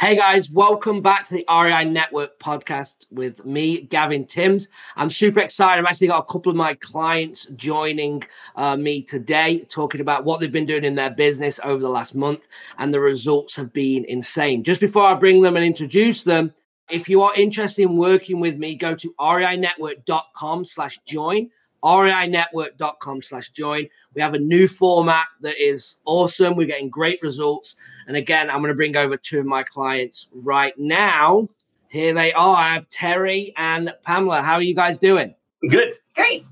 Hey guys, welcome back to the REI Network podcast with me, Gavin Timms. I'm super excited. I've actually got a couple of my clients joining uh, me today, talking about what they've been doing in their business over the last month, and the results have been insane. Just before I bring them and introduce them, if you are interested in working with me, go to reinetwork.com slash join reinetwork.com slash join. We have a new format that is awesome. We're getting great results. And again, I'm going to bring over two of my clients right now. Here they are. I have Terry and Pamela. How are you guys doing? Good. Great.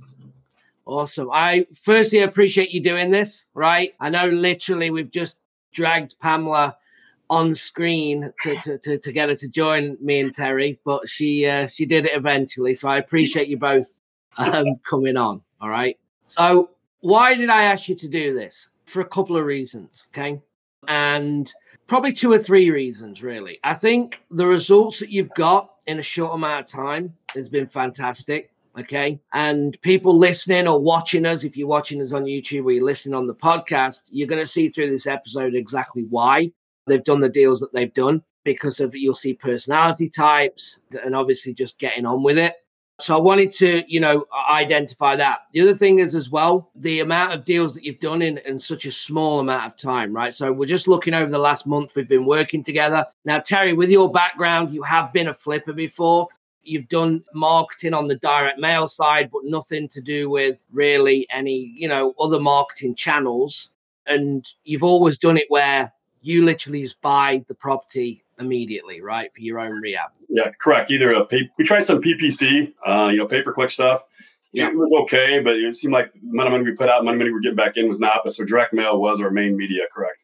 Awesome. I firstly appreciate you doing this, right? I know literally we've just dragged Pamela on screen to, to, to, to get her to join me and Terry, but she uh, she did it eventually. So I appreciate you both um, coming on. All right. So, why did I ask you to do this? For a couple of reasons. Okay. And probably two or three reasons, really. I think the results that you've got in a short amount of time has been fantastic. Okay. And people listening or watching us, if you're watching us on YouTube or you're listening on the podcast, you're going to see through this episode exactly why they've done the deals that they've done because of you'll see personality types and obviously just getting on with it. So I wanted to, you know, identify that. The other thing is as well, the amount of deals that you've done in, in such a small amount of time, right? So we're just looking over the last month we've been working together. Now, Terry, with your background, you have been a flipper before. You've done marketing on the direct mail side, but nothing to do with really any, you know, other marketing channels. And you've always done it where you literally just buy the property immediately, right, for your own rehab. Yeah, correct. Either a pay- we tried some PPC, uh, you know, pay per click stuff. Yeah. It was okay, but it seemed like the amount of money we put out, money money we're getting back in was not. But so direct mail was our main media, correct?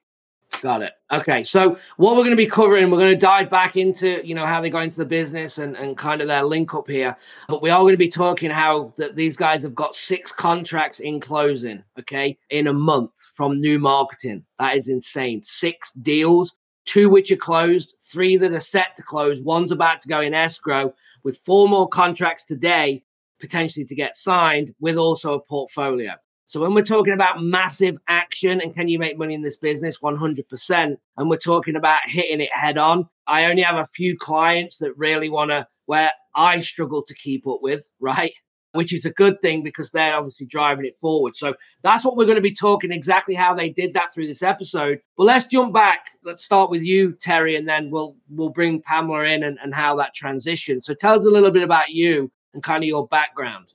Got it. Okay. So what we're going to be covering, we're going to dive back into, you know, how they got into the business and, and kind of their link up here. But we are going to be talking how that these guys have got six contracts in closing, okay, in a month from new marketing. That is insane. Six deals, two which are closed, three that are set to close, one's about to go in escrow, with four more contracts today potentially to get signed, with also a portfolio. So when we're talking about massive action and can you make money in this business 100% and we're talking about hitting it head on, I only have a few clients that really want to where I struggle to keep up with, right? Which is a good thing because they're obviously driving it forward. So that's what we're going to be talking exactly how they did that through this episode. But let's jump back. Let's start with you, Terry, and then we'll we'll bring Pamela in and, and how that transitioned. So tell us a little bit about you and kind of your background.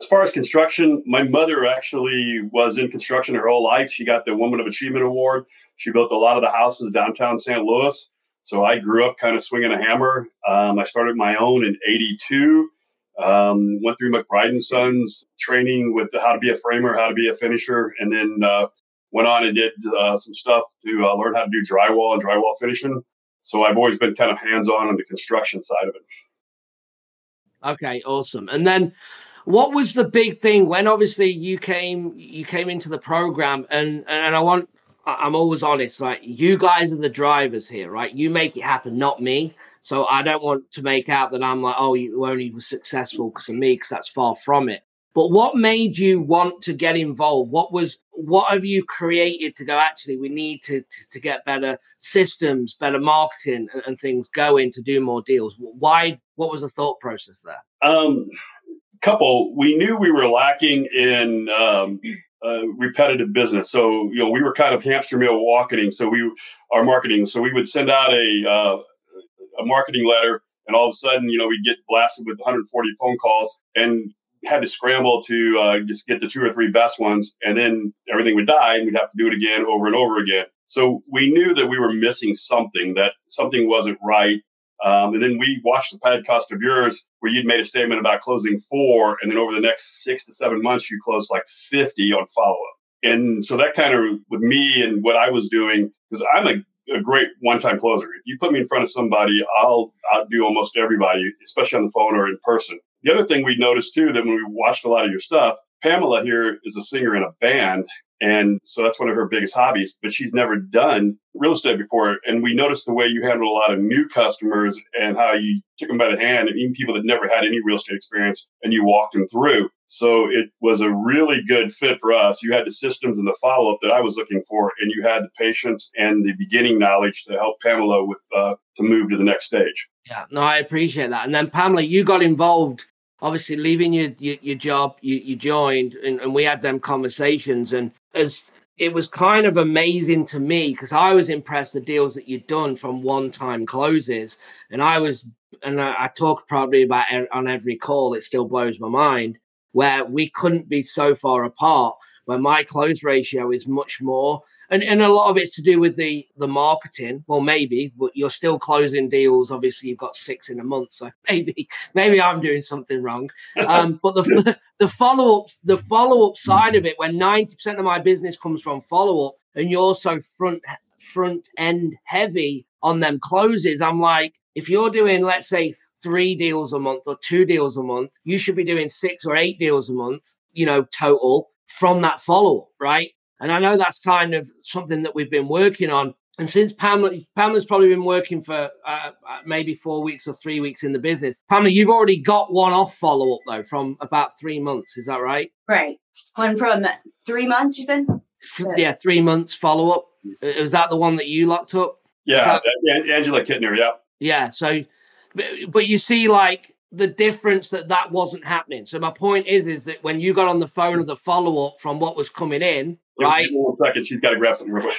As far as construction, my mother actually was in construction her whole life. She got the Woman of Achievement Award. She built a lot of the houses downtown St. Louis. So I grew up kind of swinging a hammer. Um, I started my own in 82. Um, went through McBride and Sons training with how to be a framer, how to be a finisher, and then uh, went on and did uh, some stuff to uh, learn how to do drywall and drywall finishing. So I've always been kind of hands on on the construction side of it. Okay, awesome. And then what was the big thing when obviously you came you came into the program and and I want I'm always honest, like you guys are the drivers here, right? You make it happen, not me. So I don't want to make out that I'm like, oh, you only were successful because of me, because that's far from it. But what made you want to get involved? What was what have you created to go? Actually, we need to to, to get better systems, better marketing, and, and, things going to do more deals. Why? What was the thought process there? Um, couple, we knew we were lacking in um, uh, repetitive business. So you know, we were kind of hamster wheel walking. So we our marketing. So we would send out a uh, a marketing letter, and all of a sudden, you know, we'd get blasted with 140 phone calls, and had to scramble to uh, just get the two or three best ones, and then everything would die, and we'd have to do it again over and over again. So we knew that we were missing something, that something wasn't right. Um, and then we watched the podcast of yours where you'd made a statement about closing four, and then over the next six to seven months, you closed like 50 on follow up. And so that kind of, with me and what I was doing, because I'm a, a great one time closer. If you put me in front of somebody, I'll outdo almost everybody, especially on the phone or in person. The other thing we noticed too that when we watched a lot of your stuff, Pamela here is a singer in a band. And so that's one of her biggest hobbies, but she's never done real estate before. And we noticed the way you handled a lot of new customers and how you took them by the hand and even people that never had any real estate experience and you walked them through. So it was a really good fit for us. You had the systems and the follow up that I was looking for, and you had the patience and the beginning knowledge to help Pamela with uh, to move to the next stage. Yeah, no, I appreciate that. And then Pamela, you got involved. Obviously, leaving your your, your job, you, you joined, and, and we had them conversations. And as it was kind of amazing to me because I was impressed the deals that you'd done from one time closes, and I was, and I, I talk probably about on every call. It still blows my mind where we couldn't be so far apart. Where my close ratio is much more, and and a lot of it's to do with the the marketing. Well, maybe, but you're still closing deals. Obviously, you've got six in a month, so maybe maybe I'm doing something wrong. Um, but the the follow ups, the follow up side of it, when ninety percent of my business comes from follow up, and you're so front front end heavy on them closes, I'm like, if you're doing, let's say, three deals a month or two deals a month, you should be doing six or eight deals a month, you know, total from that follow up, right? And I know that's kind of something that we've been working on. And since Pamela, Pamela's probably been working for uh, uh, maybe four weeks or three weeks in the business. Pamela, you've already got one off follow up though from about three months. Is that right? Right. One from three months, you said? Yeah, three months follow up. Was that the one that you locked up? Yeah, that- Angela Kittner. Yeah. Yeah. So, but, but you see, like the difference that that wasn't happening. So my point is, is that when you got on the phone of the follow up from what was coming in, Yeah, right? One second, she's got to grab something real quick.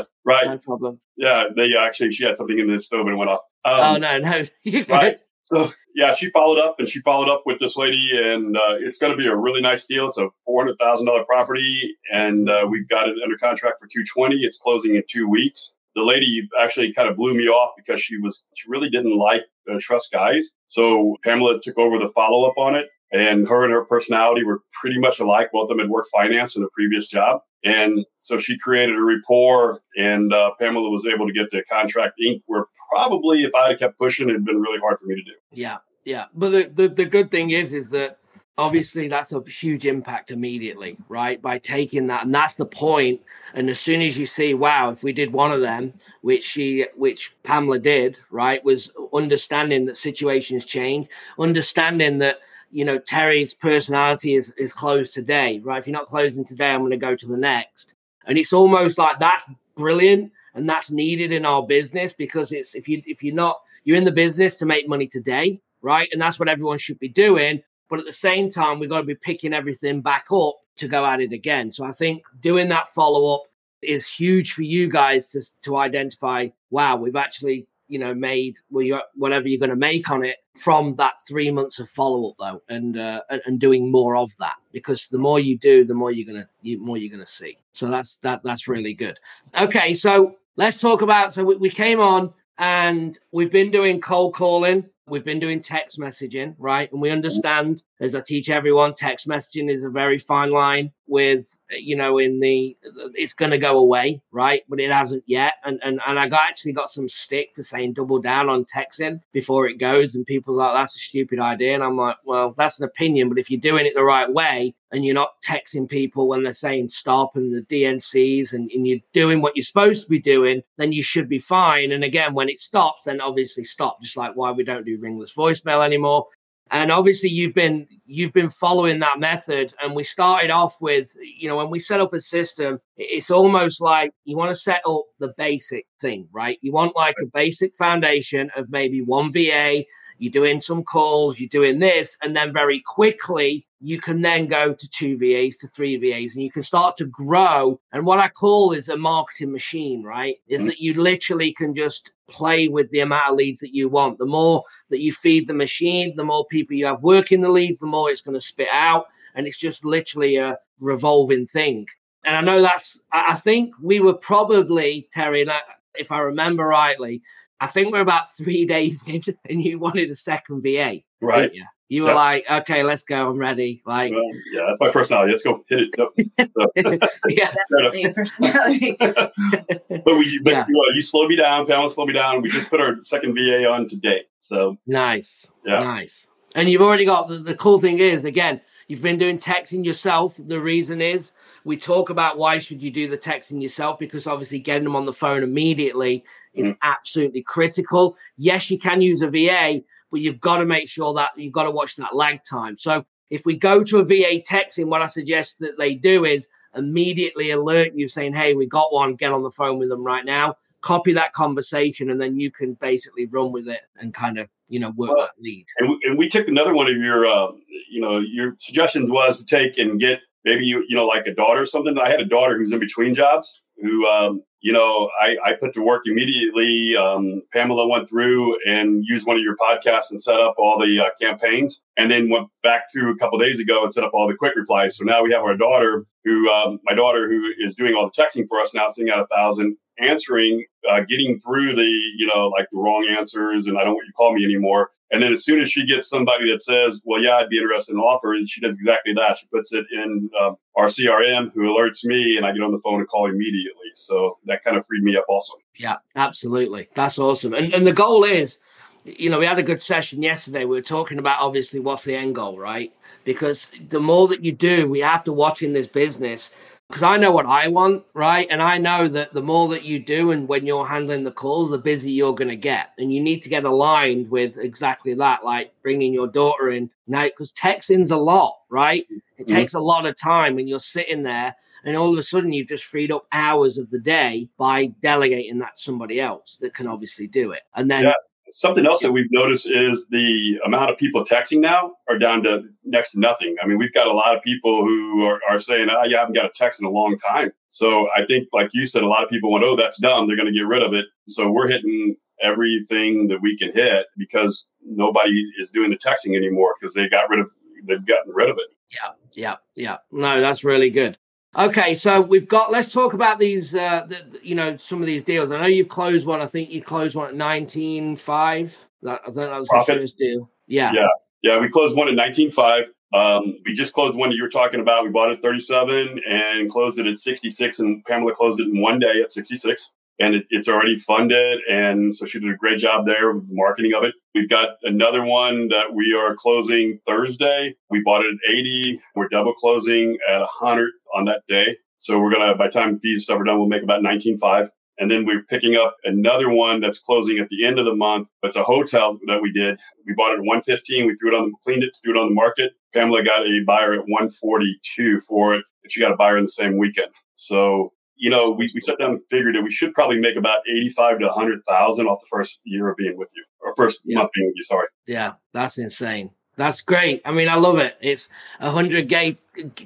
Right. No problem. Yeah, they actually she had something in the stove and it went off. Um, oh no, no, you good. right. So yeah, she followed up and she followed up with this lady, and uh, it's going to be a really nice deal. It's a four hundred thousand dollar property, and uh, we've got it under contract for two twenty. It's closing in two weeks. The lady actually kind of blew me off because she was she really didn't like uh, trust guys. So Pamela took over the follow up on it, and her and her personality were pretty much alike. Both of them had worked finance in a previous job. And so she created a rapport, and uh, Pamela was able to get the contract inked. Where probably if I had kept pushing, it'd been really hard for me to do. Yeah, yeah. But the, the, the good thing is, is that obviously that's a huge impact immediately, right? By taking that, and that's the point. And as soon as you see, wow, if we did one of them, which she, which Pamela did, right, was understanding that situations change, understanding that you know Terry's personality is is closed today, right? If you're not closing today, I'm going to go to the next, and it's almost like that's brilliant and that's needed in our business because it's if you if you're not you're in the business to make money today right and that's what everyone should be doing but at the same time we've got to be picking everything back up to go at it again. So i think doing that follow up is huge for you guys to to identify wow we've actually you know made well you whatever you're going to make on it from that three months of follow up though and uh, and, and doing more of that. Because the more you do the more you're gonna you more you're gonna see. So that's that that's really good. Okay so let's talk about so we, we came on and we've been doing cold calling we've been doing text messaging right? And we understand as i teach everyone text messaging is a very fine line with you know in the it's going to go away right? But it hasn't yet. And and, and i got actually got some stick for saying double down on texting before it goes and people are like that's a stupid idea. And i'm like well that's an opinion but if you're doing it the right way and you're not texting people when they're saying stop and the dncs and, and you're doing what you're supposed to be doing then you should be fine. And again when it stops then obviously stop just like why we don't do ringless voicemail anymore and obviously you've been you've been following that method. And we started off with you know when we set up a system it's almost like you want to set up the basic thing right? You want like a basic foundation of maybe one va you're doing some calls you're doing this and then very quickly you can then go to two VAs to three VAs and you can start to grow. And what I call is a marketing machine, right? Is Mhm. that you literally can just play with the amount of leads that you want. The more that you feed the machine, the more people you have working the leads, the more it's going to spit out. And it's just literally a revolving thing. And I know that's, I think we were probably, Terry, if I remember rightly, I think we're about three days in and you wanted a second VA. Right. didn't You, you were Yeah. like, okay, let's go. I'm ready. Like, Well, yeah, that's my personality. Let's go hit it. Yep. yeah, Fair enough. Personality. But we, but Yeah. you, know, you slowed me down, Pamela slowed me down. We just put our second VA on today. So nice, Yeah. nice. And you've already got the, the cool thing is again, You've been doing texting yourself. The reason is we talk about why should you do the texting yourself because obviously getting them on the phone immediately is mm. absolutely critical. Yes, you can use a VA, but you've got to make sure that you've got to watch that lag time. So if we go to a VA texting, what I suggest that they do is immediately alert you saying, Hey, we got one, get on the phone with them right now, copy that conversation, and then you can basically run with it and kind of, you know, work well, lead. And we, and we, took another one of your, uh, you know, your suggestions was to take and get maybe you, you know, like a daughter or something. I had a daughter who's in between jobs who, um, you know, I, I put to work immediately. Um, Pamela went through and used one of your podcasts and set up all the uh, campaigns, and then went back to a couple days ago and set up all the quick replies. So now we have our daughter, who um, my daughter, who is doing all the texting for us now, sitting at a thousand, answering, uh, getting through the, you know, like the wrong answers, and I don't want you to call me anymore. And then as soon as she gets somebody that says, well, yeah, I'd be interested in an offer, and she does exactly that. She puts it in uh, our CRM who alerts me and I get on the phone and call immediately. So that kind of freed me up also. Yeah, absolutely. That's awesome. And, and the goal is, you know, we had a good session yesterday. We were talking about obviously what's the end goal, right? Because the more that you do, we have to watch in this business because I know what I want, right? And I know that the more that you do and when you're handling the calls, the busier you're going to get. And you need to get aligned with exactly that, like bringing your daughter in now, because texting's a lot, right? It mm-hmm. takes a lot of time and you're sitting there and all of a sudden you've just freed up hours of the day by delegating that to somebody else that can obviously do it. And then yeah. Something else that we've noticed is the amount of people texting now are down to next to nothing. I mean, we've got a lot of people who are, are saying, ah, oh, yeah, I haven't got a text in a long time. So I think, like you said, a lot of people went, oh, that's dumb. They're going to get rid of it. So we're hitting everything that we can hit because nobody is doing the texting anymore because they got rid of, they've gotten rid of it. Yeah, yeah, yeah. No, that's really good. Okay, so we've got. Let's talk about these. Uh, the, you know, some of these deals. I know you've closed one. I think you closed one at nineteen five. That, I think that was Profit. the first deal. Yeah. Yeah. Yeah. We closed one at nineteen five. Um, we just closed one that you were talking about. We bought it at 37 and closed it at 66, and Pamela closed it in one day at 66 and it, it's already funded. And so she did a great job there with the marketing of it. We've got another one that we are closing Thursday. We bought it at 80. We're double closing at 100 on that day. So we're gonna, by the time fees stuff are done, we'll make about 19.5. And then we're picking up another one that's closing at the end of the month. It's a wholetail that we did. We bought it at 115. We threw it on, the, cleaned it, threw it on the market. Pamela got a buyer at 142 for it, and she got a buyer in the same weekend. So you know, we, we sat down and figured that we should probably make about 85 to 100,000 off the first year of being with you or first yeah. month being with you. Sorry. Yeah, that's insane. That's great. I mean, I love it. It's a hundred k,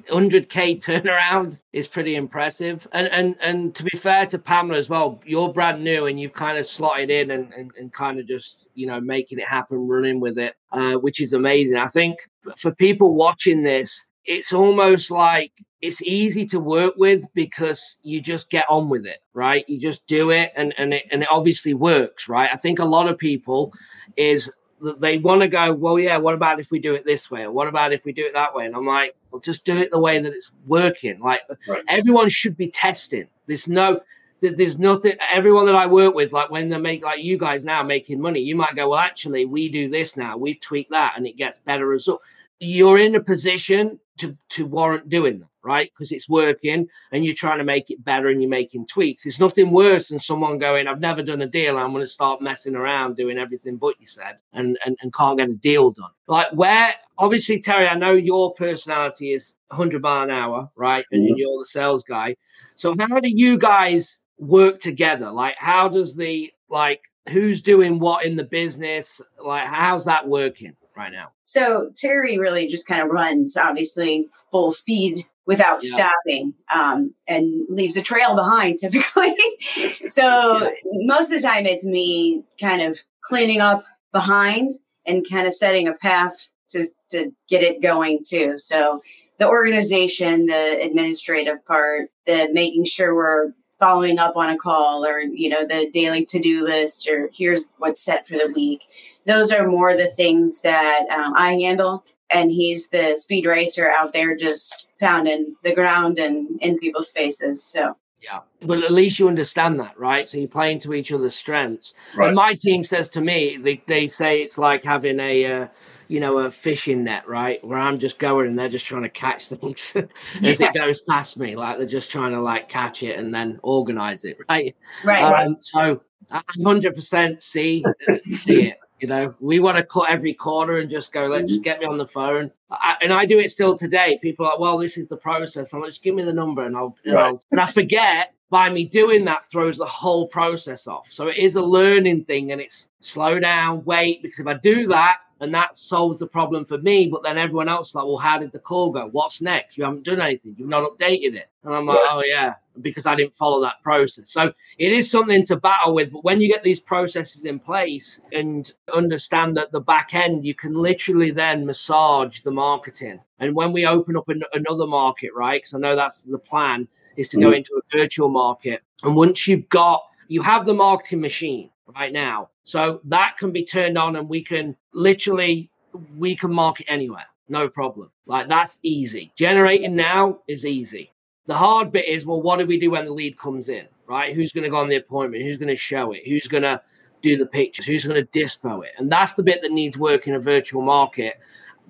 hundred k turnaround is pretty impressive. And and and to be fair to Pamela as well, you're brand new and you've kind of slotted in and, and, and kind of just you know making it happen, running with it, uh, which is amazing. I think for people watching this, it's almost like it's easy to work with because you just get on with it right? You just do it and and it, and it obviously works right? I think a lot of people is that they want to go well yeah what about if we do it this way? Or what about if we do it that way? And i'm like well just do it the way that it's working. Like right. everyone should be testing. There's no there's nothing everyone that i work with like when they make like you guys now making money you might go well actually we do this now we tweak that and it gets better result. You're in a position to to warrant doing them, right? Because it's working and you're trying to make it better and you're making tweaks. It's nothing worse than someone going, I've never done a deal, I'm gonna start messing around doing everything but you said and and, and can't get a deal done. Like where obviously Terry, I know your personality is 100 mile an hour, right? And you're the sales guy. So how do you guys work together? Like how does the like who's doing what in the business? Like how's that working? right now? So Terry really just kind of runs, obviously, full speed without yeah. stopping um, and leaves a trail behind typically. so yeah. most of the time it's me kind of cleaning up behind and kind of setting a path to, to get it going too. So the organization, the administrative part, the making sure we're following up on a call or you know the daily to-do list or here's what's set for the week those are more the things that um, i handle and he's the speed racer out there just pounding the ground and in people's faces so yeah but at least you understand that right so you're playing to each other's strengths right. and my team says to me they, they say it's like having a uh, you know, a fishing net, right? Where I'm just going and they're just trying to catch things as Yeah. it goes past me. Like they're just trying to like catch it and then organize it, right? Right. Um, so I 100% see see it. You know, we want to cut every corner and just go. Let mm-hmm. just get me on the phone. I, and I do it still today. People are like, well, this is the process. I'm like, just give me the number and I'll. You Right. know. And I forget by me doing that throws the whole process off. So it is a learning thing, and it's slow down, wait. Because if I do that, and that solves the problem for me, but then everyone else is like, well, how did the call go? What's next? You haven't done anything. You've not updated it. And I'm like, oh yeah, because I didn't follow that process. So it is something to battle with. But when you get these processes in place and understand that the back end, you can literally then massage the marketing. And when we open up an, another market, right? Because I know that's the plan is to go Mhm. into a virtual market. And once you've got, you have the marketing machine right now. So that can be turned on and we can literally, we can market anywhere. No problem. Like that's easy. Generating now is easy. The hard bit is, well, what do we do when the lead comes in, right? Who's going to go on the appointment? Who's going to show it? Who's going to do the pictures? Who's going to dispo it? And that's the bit that needs work in a virtual market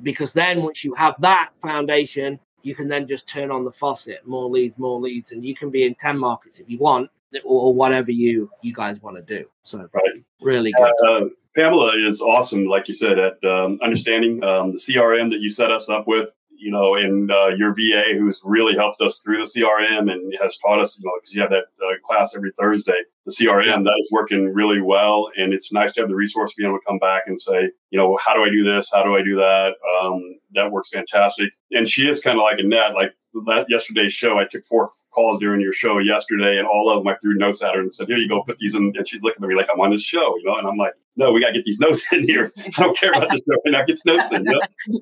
because then once you have that foundation, you can then just turn on the faucet, more leads, more leads, and you can be in 10 markets if you want or, whatever you you guys want to do. So Right. really good. Uh, Pamela is awesome, like you said, at um, understanding um, the CRM that you set us up with. You know, and uh, your VA who's really helped us through the CRM and has taught us, you know, because you have that uh, class every Thursday. The CRM that is working really well, and it's nice to have the resource to be able to come back and say, you know, how do I do this? How do I do that? Um, that works fantastic. And she is kind of like a net. Like that yesterday's show, I took four calls during your show yesterday, and all of them I threw notes at her and said, "Here you go, put these in." And she's looking at me like I'm on this show, you know. And I'm like, "No, we got to get these notes in here. I don't care about this show, and I get the notes in." You know?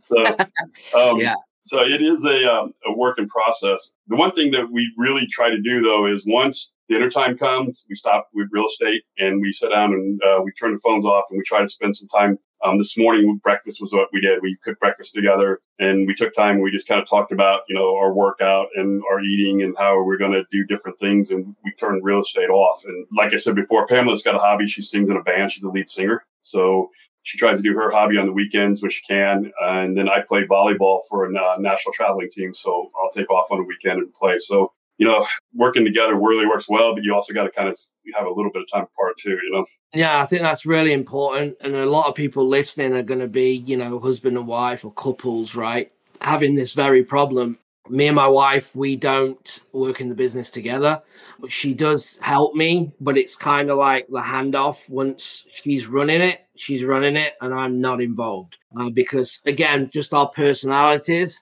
So, um, Yeah. So it is a um, a work in process. The one thing that we really try to do though is once dinner time comes, we stop with real estate and we sit down and uh, we turn the phones off and we try to spend some time. Um, this morning, breakfast was what we did. We cooked breakfast together and we took time. We just kind of talked about, you know, our workout and our eating and how we're going to do different things. And we turned real estate off. And like I said before, Pamela's got a hobby. She sings in a band. She's a lead singer. So she tries to do her hobby on the weekends when she can. And then I play volleyball for a uh, national traveling team. So I'll take off on a weekend and play. So, you know, working together really works well, but you also got to kind of have a little bit of time apart too, you know? Yeah, I think that's really important. And a lot of people listening are going to be, you know, husband and wife or couples, right? Having this very problem. Me and my wife, we don't work in the business together. but She does help me, but it's kind of like the handoff. Once she's running it, she's running it, and I'm not involved uh, because, again, just our personalities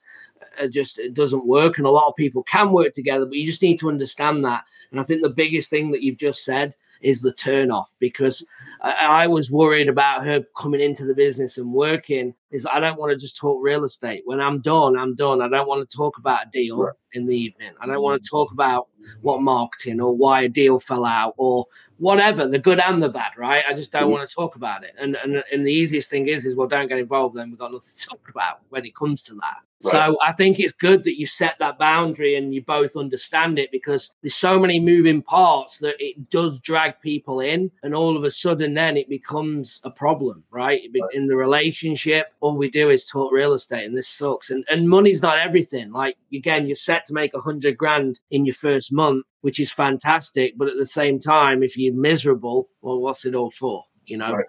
uh, just it doesn't work. And a lot of people can work together, but you just need to understand that. And I think the biggest thing that you've just said is the turn off because I, I was worried about her coming into the business and working. Is I don't want to just talk real estate. When I'm done, I'm done. I don't want to talk about a deal Right. in the evening. I don't want to talk about what marketing or why a deal fell out or whatever, the good and the bad, right? I just don't Mhm. want to talk about it. And, and and the easiest thing is is well, don't get involved. Then we've got nothing to talk about when it comes to that. Right. So I think it's good that you set that boundary and you both understand it because there's so many moving parts that it does drag people in, and all of a sudden then it becomes a problem, right? Be- In the relationship, all we do is talk real estate, and this sucks. And and money's not everything. Like again, you're set to make a hundred grand in your first month, which is fantastic. But at the same time, if you're miserable, well, what's it all for? You know? Right.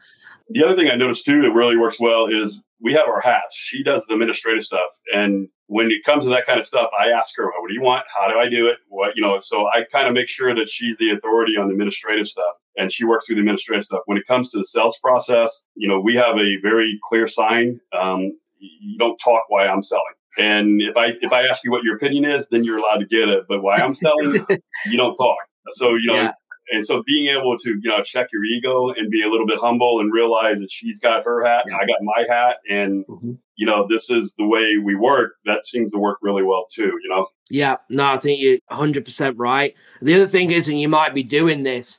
The other thing I noticed too that really works well is we have our hats. She does the administrative stuff. And when it comes to that kind of stuff, I ask her, what do you want? How do I do it? What, you know, so I kind of make sure that she's the authority on the administrative stuff and she works through the administrative stuff. When it comes to the sales process, you know, we have a very clear sign. Um, you don't talk why I'm selling. And if I if I ask you what your opinion is, then you're allowed to get it. But why I'm selling, you don't talk. So you know, Yeah. And so being able to you know check your ego and be a little bit humble and realize that she's got her hat, Yeah. I got my hat, and Mhm. you know this is the way we work. That seems to work really well too. You know. Yeah, no, I think you're 100% right. The other thing is, and you might be doing this,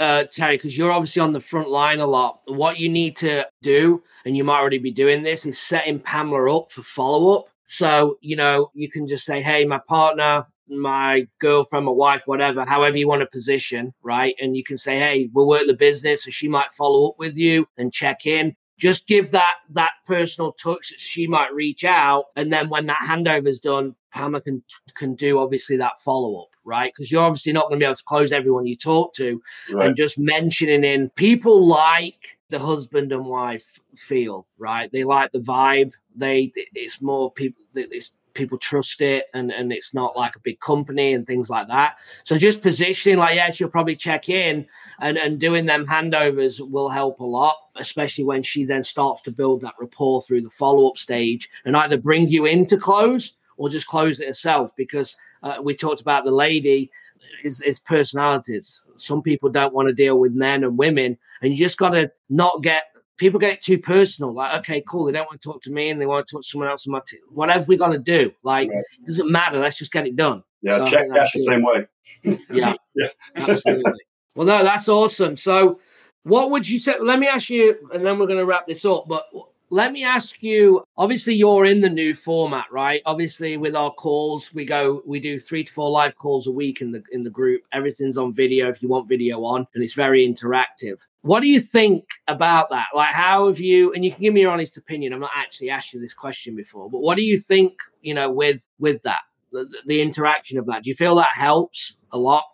uh, Terry, because you're obviously on the front line a lot. What you need to do, and you might already be doing this, is setting Pamela up for follow up. So, you know, you can just say, hey, my partner, my girlfriend, my wife, whatever, however you want to position, right? And you can say, hey, we'll work the business, so she might follow up with you and check in. just give that that personal touch that she might reach out and then when that handover is done Pamela can can do obviously that follow up right because you're obviously not going to be able to close everyone you talk to Right. and just mentioning in people like the husband and wife feel right they like the vibe they it's more people it's people trust it and and it's not like a big company and things like that. So just positioning like yeah she'll probably check in and and doing them handovers will help a lot especially when she then starts to build that rapport through the follow-up stage and either bring you in to close or just close it herself because uh, we talked about the lady is, is personalities. Some people don't want to deal with men and women and you just got to not get people get it too personal like okay cool they don't want to talk to me and they want to talk to someone else on my t- whatever we got to do like Right. it doesn't matter let's just get it done Yeah, So check that's the same way. yeah, Yeah. absolutely. Well, no, that's awesome. So, what would you say? Let me ask you, and then we're going to wrap this up. But let me ask you. Obviously, you're in the new format, right? Obviously, with our calls, we go, we do three to four live calls a week in the in the group. Everything's on video if you want video on, and it's very interactive. What do you think about that? Like, how have you? And you can give me your honest opinion. I've not actually asked you this question before, but what do you think? You know, with with that, the, the interaction of that. Do you feel that helps a lot?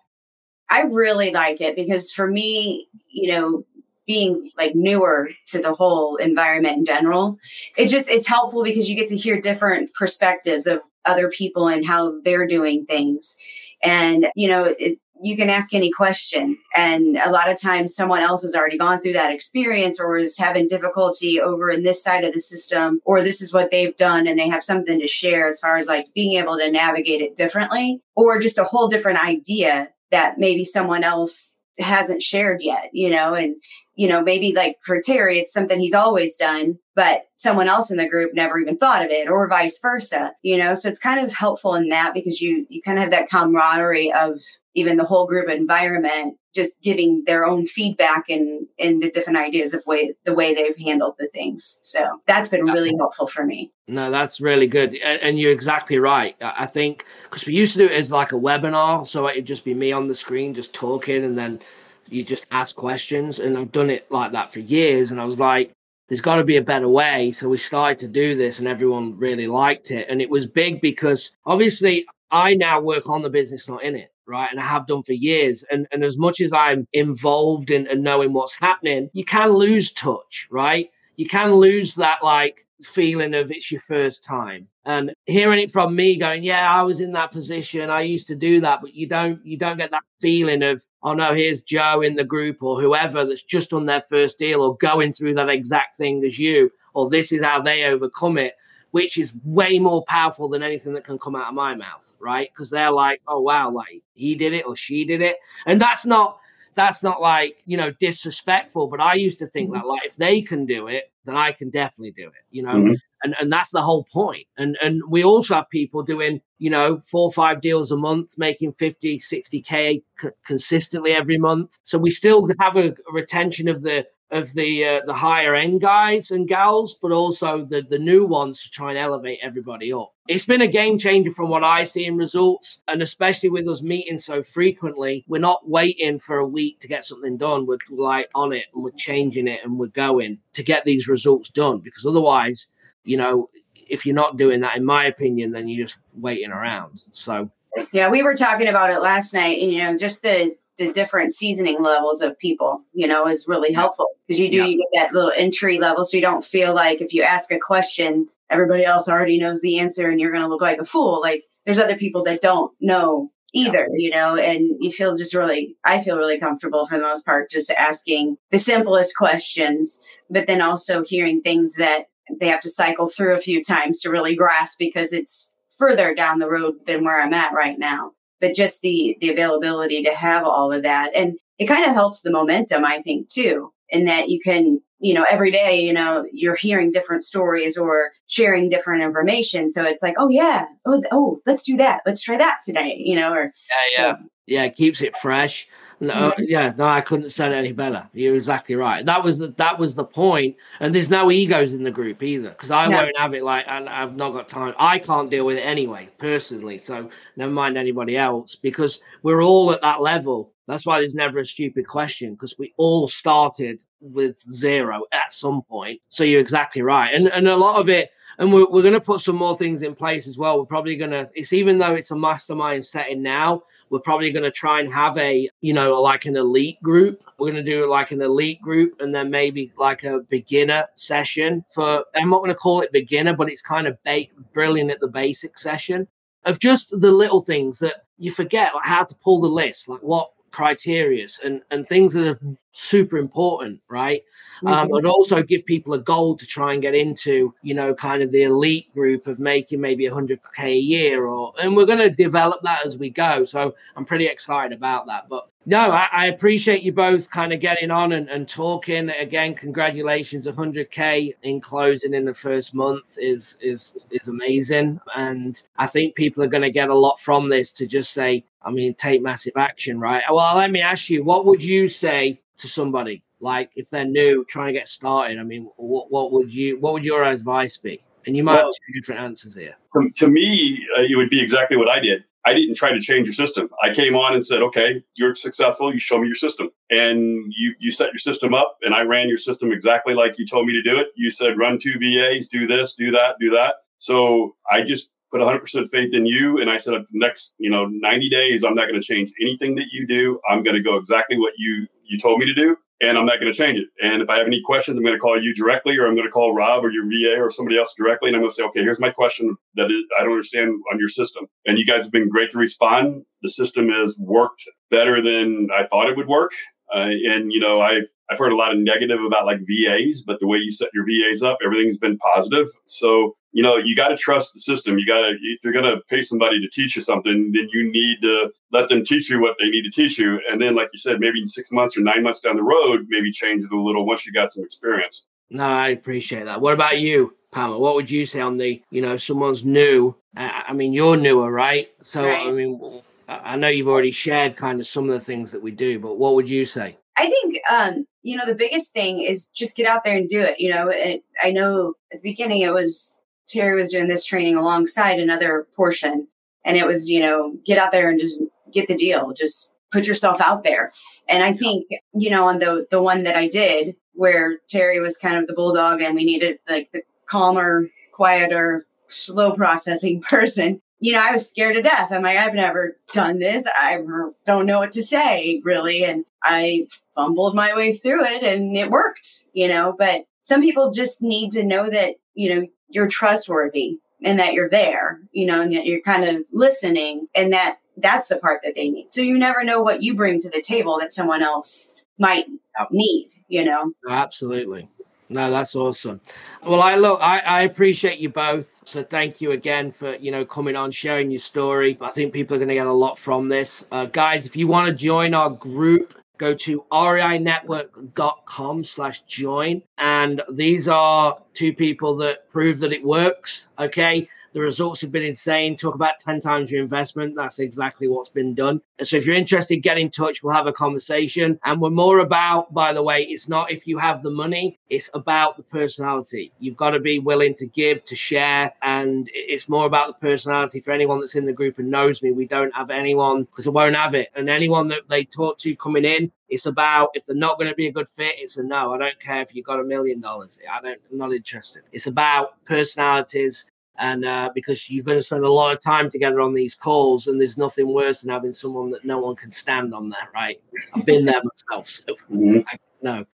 I really like it because for me, you know, being like newer to the whole environment in general, it just it's helpful because you get to hear different perspectives of other people and how they're doing things. And you know, it, you can ask any question and a lot of times someone else has already gone through that experience or is having difficulty over in this side of the system or this is what they've done and they have something to share as far as like being able to navigate it differently or just a whole different idea that maybe someone else hasn't shared yet, you know, and you know, maybe like for Terry, it's something he's always done, but someone else in the group never even thought of it, or vice versa, you know. So it's kind of helpful in that because you you kind of have that camaraderie of even the whole group environment just giving their own feedback and and the different ideas of way the way they've handled the things. So that's been really helpful for me. No, that's really good. And, and you're exactly right. I I think because we used to do it as like a webinar. So it'd just be me on the screen just talking and then you just ask questions. And I've done it like that for years. And I was like, there's got to be a better way. So we started to do this and everyone really liked it. And it was big because obviously I now work on the business, not in it. Right. And I have done for years. And, and as much as I'm involved in and knowing what's happening, you can lose touch. Right. You can lose that like feeling of it's your first time and hearing it from me going yeah i was in that position i used to do that but you don't you don't get that feeling of oh no here's joe in the group or whoever that's just on their first deal or going through that exact thing as you or this is how they overcome it which is way more powerful than anything that can come out of my mouth right? Because they're like oh wow like he did it or she did it. And that's not that's not like you know disrespectful but i used to think that like if they can do it then i can definitely do it you know? Mhm. and and that's the whole point. and and we also have people doing you know four or five deals a month making 50 60k c- consistently every month. So we still have a, a retention of the of the uh, the higher end guys and gals but also the the new ones to try and elevate everybody up it's been a game changer from what i see in results and especially with us meeting so frequently we're not waiting for a week to get something done we're like on it and we're changing it and we're going to get these results done because otherwise you know, if you're not doing that, in my opinion, then you're just waiting around. So Yeah, we were talking about it last night, and you know, just the the different seasoning levels of people, you know, is really helpful because you do Yeah. you get that little entry level, so you don't feel like if you ask a question, everybody else already knows the answer, and you're going to look like a fool. Like there's other people that don't know either, you know, and you feel just really, I feel really comfortable for the most part, just asking the simplest questions, but then also hearing things that they have to cycle through a few times to really grasp because it's further down the road than where I'm at right now. But just the the availability to have all of that, and it kind of helps the momentum, I think, too, in that you can, you know, every day, you know, you're hearing different stories or sharing different information. So it's like, oh yeah, oh oh, let's do that, let's try that today, you know, or yeah, yeah, yeah, it keeps it fresh. No, Mhm. yeah, no, I couldn't say it any better. You're exactly right. That was the that was the point. And there's no egos in the group either, because I No. won't have it like and I've not got time. I can't deal with it anyway, personally. So never mind anybody else, because we're all at that level. That's why there's never a stupid question because we all started with zero at some point. So you're exactly right. And and a lot of it, and we're, we're going to put some more things in place as well. We're probably going to, it's even though it's a mastermind setting now, we're probably going to try and have a, you know, like an elite group. We're going to do like an elite group and then maybe like a beginner session for, I'm not going to call it beginner, but it's kind of ba- brilliant at the basic session of just the little things that you forget, like how to pull the list, like what criterias and and things that are super important right um, mm-hmm. um, and also give people a goal to try and get into you know kind of the elite group of making maybe 100k a year or and we're going to develop that as we go so i'm pretty excited about that but no, I, I, appreciate you both kind of getting on and, and talking. Again, congratulations, 100k in closing in the first month is is is amazing, and I think people are going to get a lot from this to just say, I mean, take massive action, right? Well, let me ask you, what would you say to somebody like if they're new trying to get started? I mean, what what would you what would your advice be? And you might well, have two different answers here. To, to me, uh, it would be exactly what I did. I didn't try to change your system. I came on and said, okay, you're successful. You show me your system. And you, you set your system up and I ran your system exactly like you told me to do it. You said, run two VAs, do this, do that, do that. So I just put 100% faith in you. And I said, next, you know, 90 days, I'm not going to change anything that you do. I'm going to go exactly what you, you told me to do and I'm not going to change it. And if I have any questions, I'm going to call you directly, or I'm going to call Rob or your VA or somebody else directly, and I'm going to say, okay, here's my question that is, I don't understand on your system. And you guys have been great to respond. The system has worked better than I thought it would work. Uh, and you know, I've I've heard a lot of negative about like VAs, but the way you set your VAs up, everything's been positive. So you know, you got to trust the system. You got to, if you're going to pay somebody to teach you something, then you need to let them teach you what they need to teach you. And then, like you said, maybe six months or nine months down the road, maybe change it a little once you got some experience. No, I appreciate that. What about you, Pamela? What would you say on the, you know, someone's new? I mean, you're newer, right? So, right. I mean, I know you've already shared kind of some of the things that we do, but what would you say? I think, um, you know, the biggest thing is just get out there and do it. You know, it, I know at the beginning it was Terry was doing this training alongside another portion. And it was, you know, get out there and just get the deal. Just put yourself out there. And I think, you know, on the the one that I did where Terry was kind of the bulldog and we needed like the calmer, quieter, slow processing person. You know, I was scared to death. I'm like, I've never done this. I don't know what to say, really. And I fumbled my way through it and it worked, you know. But some people just need to know that, you know, you're trustworthy and that you're there, you know, and that you're kind of listening and that that's the part that they need. So you never know what you bring to the table that someone else might need, you know? Absolutely. No, that's awesome. Well, I look, I, I appreciate you both. So thank you again for, you know, coming on, sharing your story. I think people are going to get a lot from this. Uh, guys, if you want to join our group, go to reinetwork.com slash join. And these are two people that prove that it works. Okay. The results have been insane. Talk about 10 times your investment. That's exactly what's been done. And so if you're interested, get in touch. We'll have a conversation. And we're more about, by the way, it's not if you have the money, it's about the personality. You've got to be willing to give, to share. And it's more about the personality. For anyone that's in the group and knows me, we don't have anyone because I won't have it. And anyone that they talk to coming in, it's about if they're not going to be a good fit, it's a no. I don't care if you got a million dollars. I don't. I'm not interested. It's about personalities and uh, because you're going to spend a lot of time together on these calls, and there's nothing worse than having someone that no one can stand on that, right? I've been there myself, so mm-hmm. I know.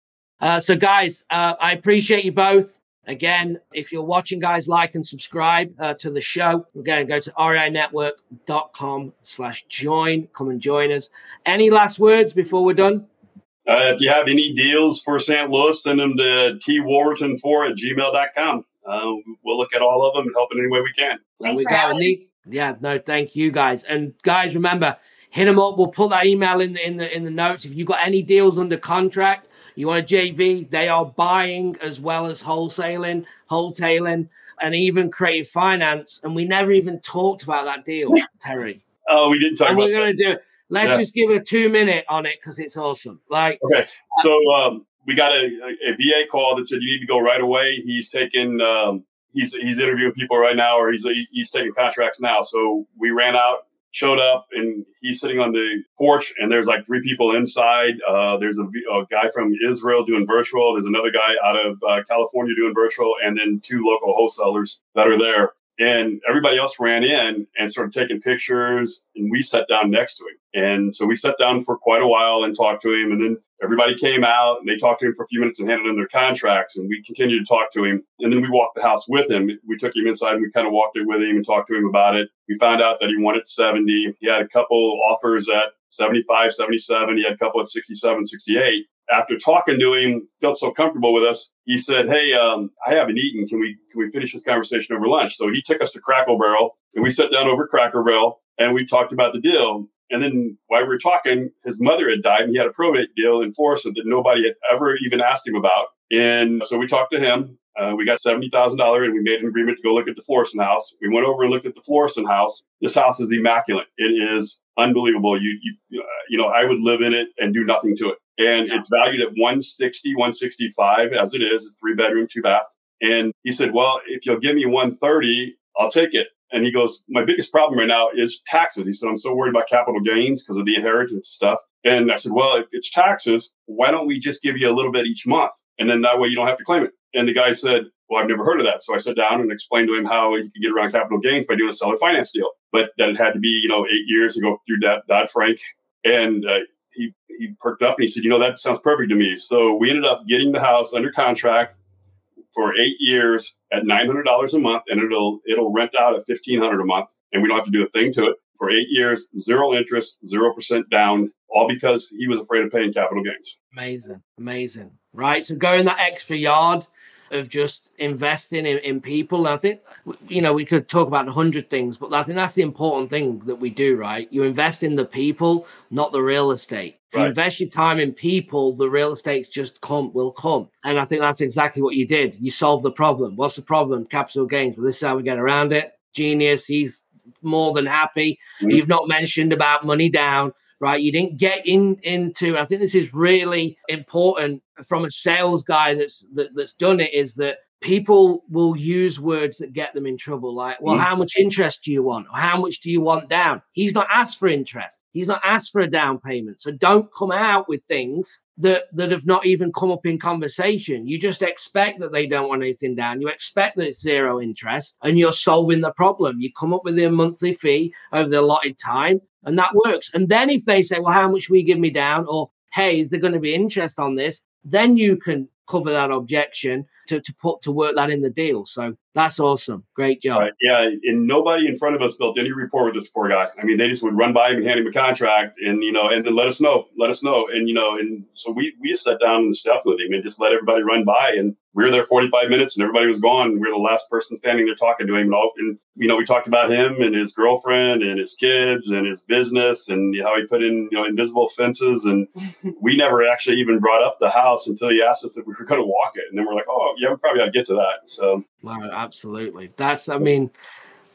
Uh, so, guys, uh, I appreciate you both. Again, if you're watching, guys, like and subscribe uh, to the show. Again, go to reinetwork.com slash join. Come and join us. Any last words before we're done? Uh, if you have any deals for St. Louis, send them to twolverton4 at gmail.com uh, we'll look at all of them and help in any way we can. Thanks we for having Yeah, no, thank you guys. And guys, remember, hit them up. We'll put that email in the in the in the notes. If you've got any deals under contract, you want a JV, they are buying as well as wholesaling, wholetailing, and even creative finance. And we never even talked about that deal, Terry. Oh, we didn't talk and about. We're gonna do it. Let's yeah. just give a two minute on it because it's awesome. Like okay, so um, we got a, a, VA call that said you need to go right away. He's taking um, he's he's interviewing people right now, or he's he's taking contracts now. So we ran out showed up and he's sitting on the porch and there's like three people inside. Uh, there's a, a, guy from Israel doing virtual. There's another guy out of uh, California doing virtual and then two local wholesalers that are there. And everybody else ran in and started taking pictures, and we sat down next to him. And so we sat down for quite a while and talked to him. And then everybody came out and they talked to him for a few minutes and handed him their contracts. And we continued to talk to him. And then we walked the house with him. We took him inside and we kind of walked it with him and talked to him about it. We found out that he wanted 70. He had a couple offers at 75, 77. He had a couple at 67, 68 after talking to him, felt so comfortable with us, he said, "Hey, um, I haven't eaten. Can we can we finish this conversation over lunch?" So he took us to Cracker Barrel, and we sat down over Cracker Barrel, and we talked about the deal. And then while we were talking, his mother had died, and he had a probate deal in force that nobody had ever even asked him about. And so we talked to him. Uh, we got seventy thousand dollars, and we made an agreement to go look at the Florissant house. We went over and looked at the Florissant house. This house is immaculate. It is unbelievable. You you uh, you know, I would live in it and do nothing to it and yeah. it's valued at 160 165 as it is it's three bedroom two bath and he said well if you'll give me 130 i'll take it and he goes my biggest problem right now is taxes he said i'm so worried about capital gains because of the inheritance stuff and i said well if it's taxes why don't we just give you a little bit each month and then that way you don't have to claim it and the guy said well i've never heard of that so i sat down and explained to him how he could get around capital gains by doing a seller finance deal but that it had to be you know eight years to go through dodd frank and uh, he he perked up and he said, "You know, that sounds perfect to me." So we ended up getting the house under contract for eight years at nine hundred dollars a month, and it'll it'll rent out at fifteen hundred a month, and we don't have to do a thing to it for eight years, zero interest, zero percent down, all because he was afraid of paying capital gains. Amazing, amazing, right? So going that extra yard of just investing in, in people. And I think, you know, we could talk about a hundred things, but I think that's the important thing that we do, right? You invest in the people, not the real estate. If right. you invest your time in people, the real estate's just come, will come. And I think that's exactly what you did. You solved the problem. What's the problem? Capital gains. Well, this is how we get around it. Genius. He's more than happy. Mm-hmm. You've not mentioned about money down right? You didn't get in into. I think this is really important from a sales guy that's that, that's done it. Is that people will use words that get them in trouble, like, "Well, mm. how much interest do you want? Or how much do you want down?" He's not asked for interest. He's not asked for a down payment. So don't come out with things that that have not even come up in conversation. You just expect that they don't want anything down. You expect that it's zero interest, and you're solving the problem. You come up with a monthly fee over the allotted time, and that works. And then if they say, well, how much will you give me down? Or, hey, is there going to be interest on this? Then you can cover that objection to, to put to work that in the deal. So that's awesome. Great job. Right. Yeah. And nobody in front of us built any rapport with this poor guy. I mean, they just would run by him and hand him a contract and, you know, and then let us know, let us know. And, you know, and so we, we just sat down on the steps with him and just let everybody run by. And we were there 45 minutes and everybody was gone. And We were the last person standing there talking to him. And, all, and, you know, we talked about him and his girlfriend and his kids and his business and how he put in, you know, invisible fences. And we never actually even brought up the house until he asked us if we were going to walk it. And then we're like, oh, yeah, we probably ought to get to that. So, wow, absolutely. That's, I mean,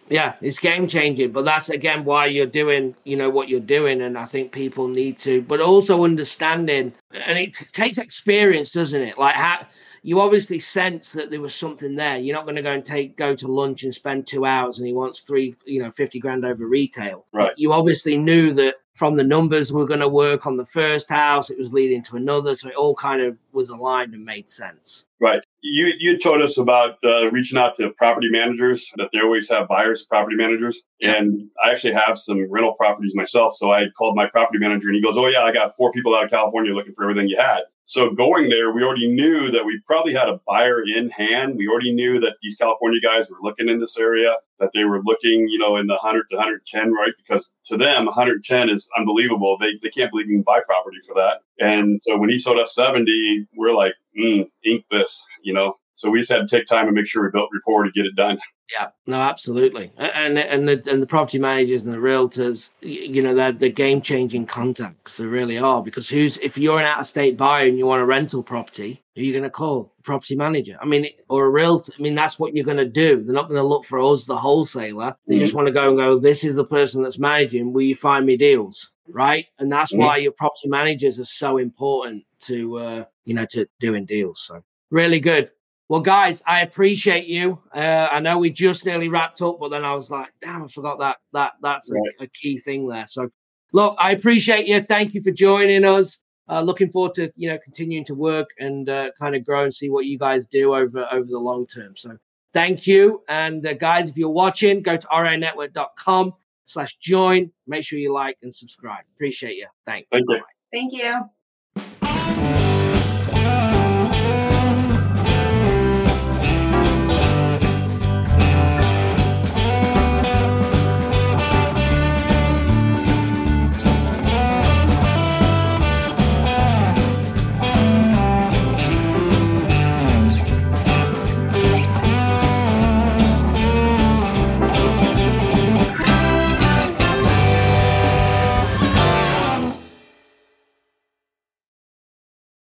yeah, it's game changing. But that's again why you're doing, you know, what you're doing. And I think people need to, but also understanding, and it takes experience, doesn't it? Like how you obviously sense that there was something there. You're not going to go and take go to lunch and spend two hours and he wants three, you know, 50 grand over retail. Right. You obviously knew that from the numbers we're going to work on the first house, it was leading to another. So it all kind of was aligned and made sense. Right. You you told us about uh, reaching out to property managers that they always have buyers, property managers, yeah. and I actually have some rental properties myself. So I called my property manager, and he goes, "Oh yeah, I got four people out of California looking for everything you had." So going there, we already knew that we probably had a buyer in hand. We already knew that these California guys were looking in this area, that they were looking, you know, in the 100 to 110, right? Because to them, 110 is unbelievable. They, they can't believe you can buy property for that. And so when he sold us 70, we're like, mm, ink this, you know? So we just had to take time and make sure we built rapport to get it done. Yeah, no, absolutely. And and the and the property managers and the realtors, you know, they're the game changing contacts. They really are because who's if you're an out of state buyer and you want a rental property, who are you going to call? A property manager. I mean, or a realtor. I mean, that's what you're going to do. They're not going to look for us, the wholesaler. They mm-hmm. just want to go and go. This is the person that's managing. Will you find me deals? Right, and that's mm-hmm. why your property managers are so important to uh, you know to doing deals. So really good. Well, guys, I appreciate you. Uh, I know we just nearly wrapped up, but then I was like, damn, I forgot that that that's right. a, a, key thing there. So, look, I appreciate you. Thank you for joining us. Uh, looking forward to you know continuing to work and uh, kind of grow and see what you guys do over over the long term. So, thank you. And uh, guys, if you're watching, go to rinetwork.com slash join. Make sure you like and subscribe. Appreciate you. Thanks. Thank you. Thank you.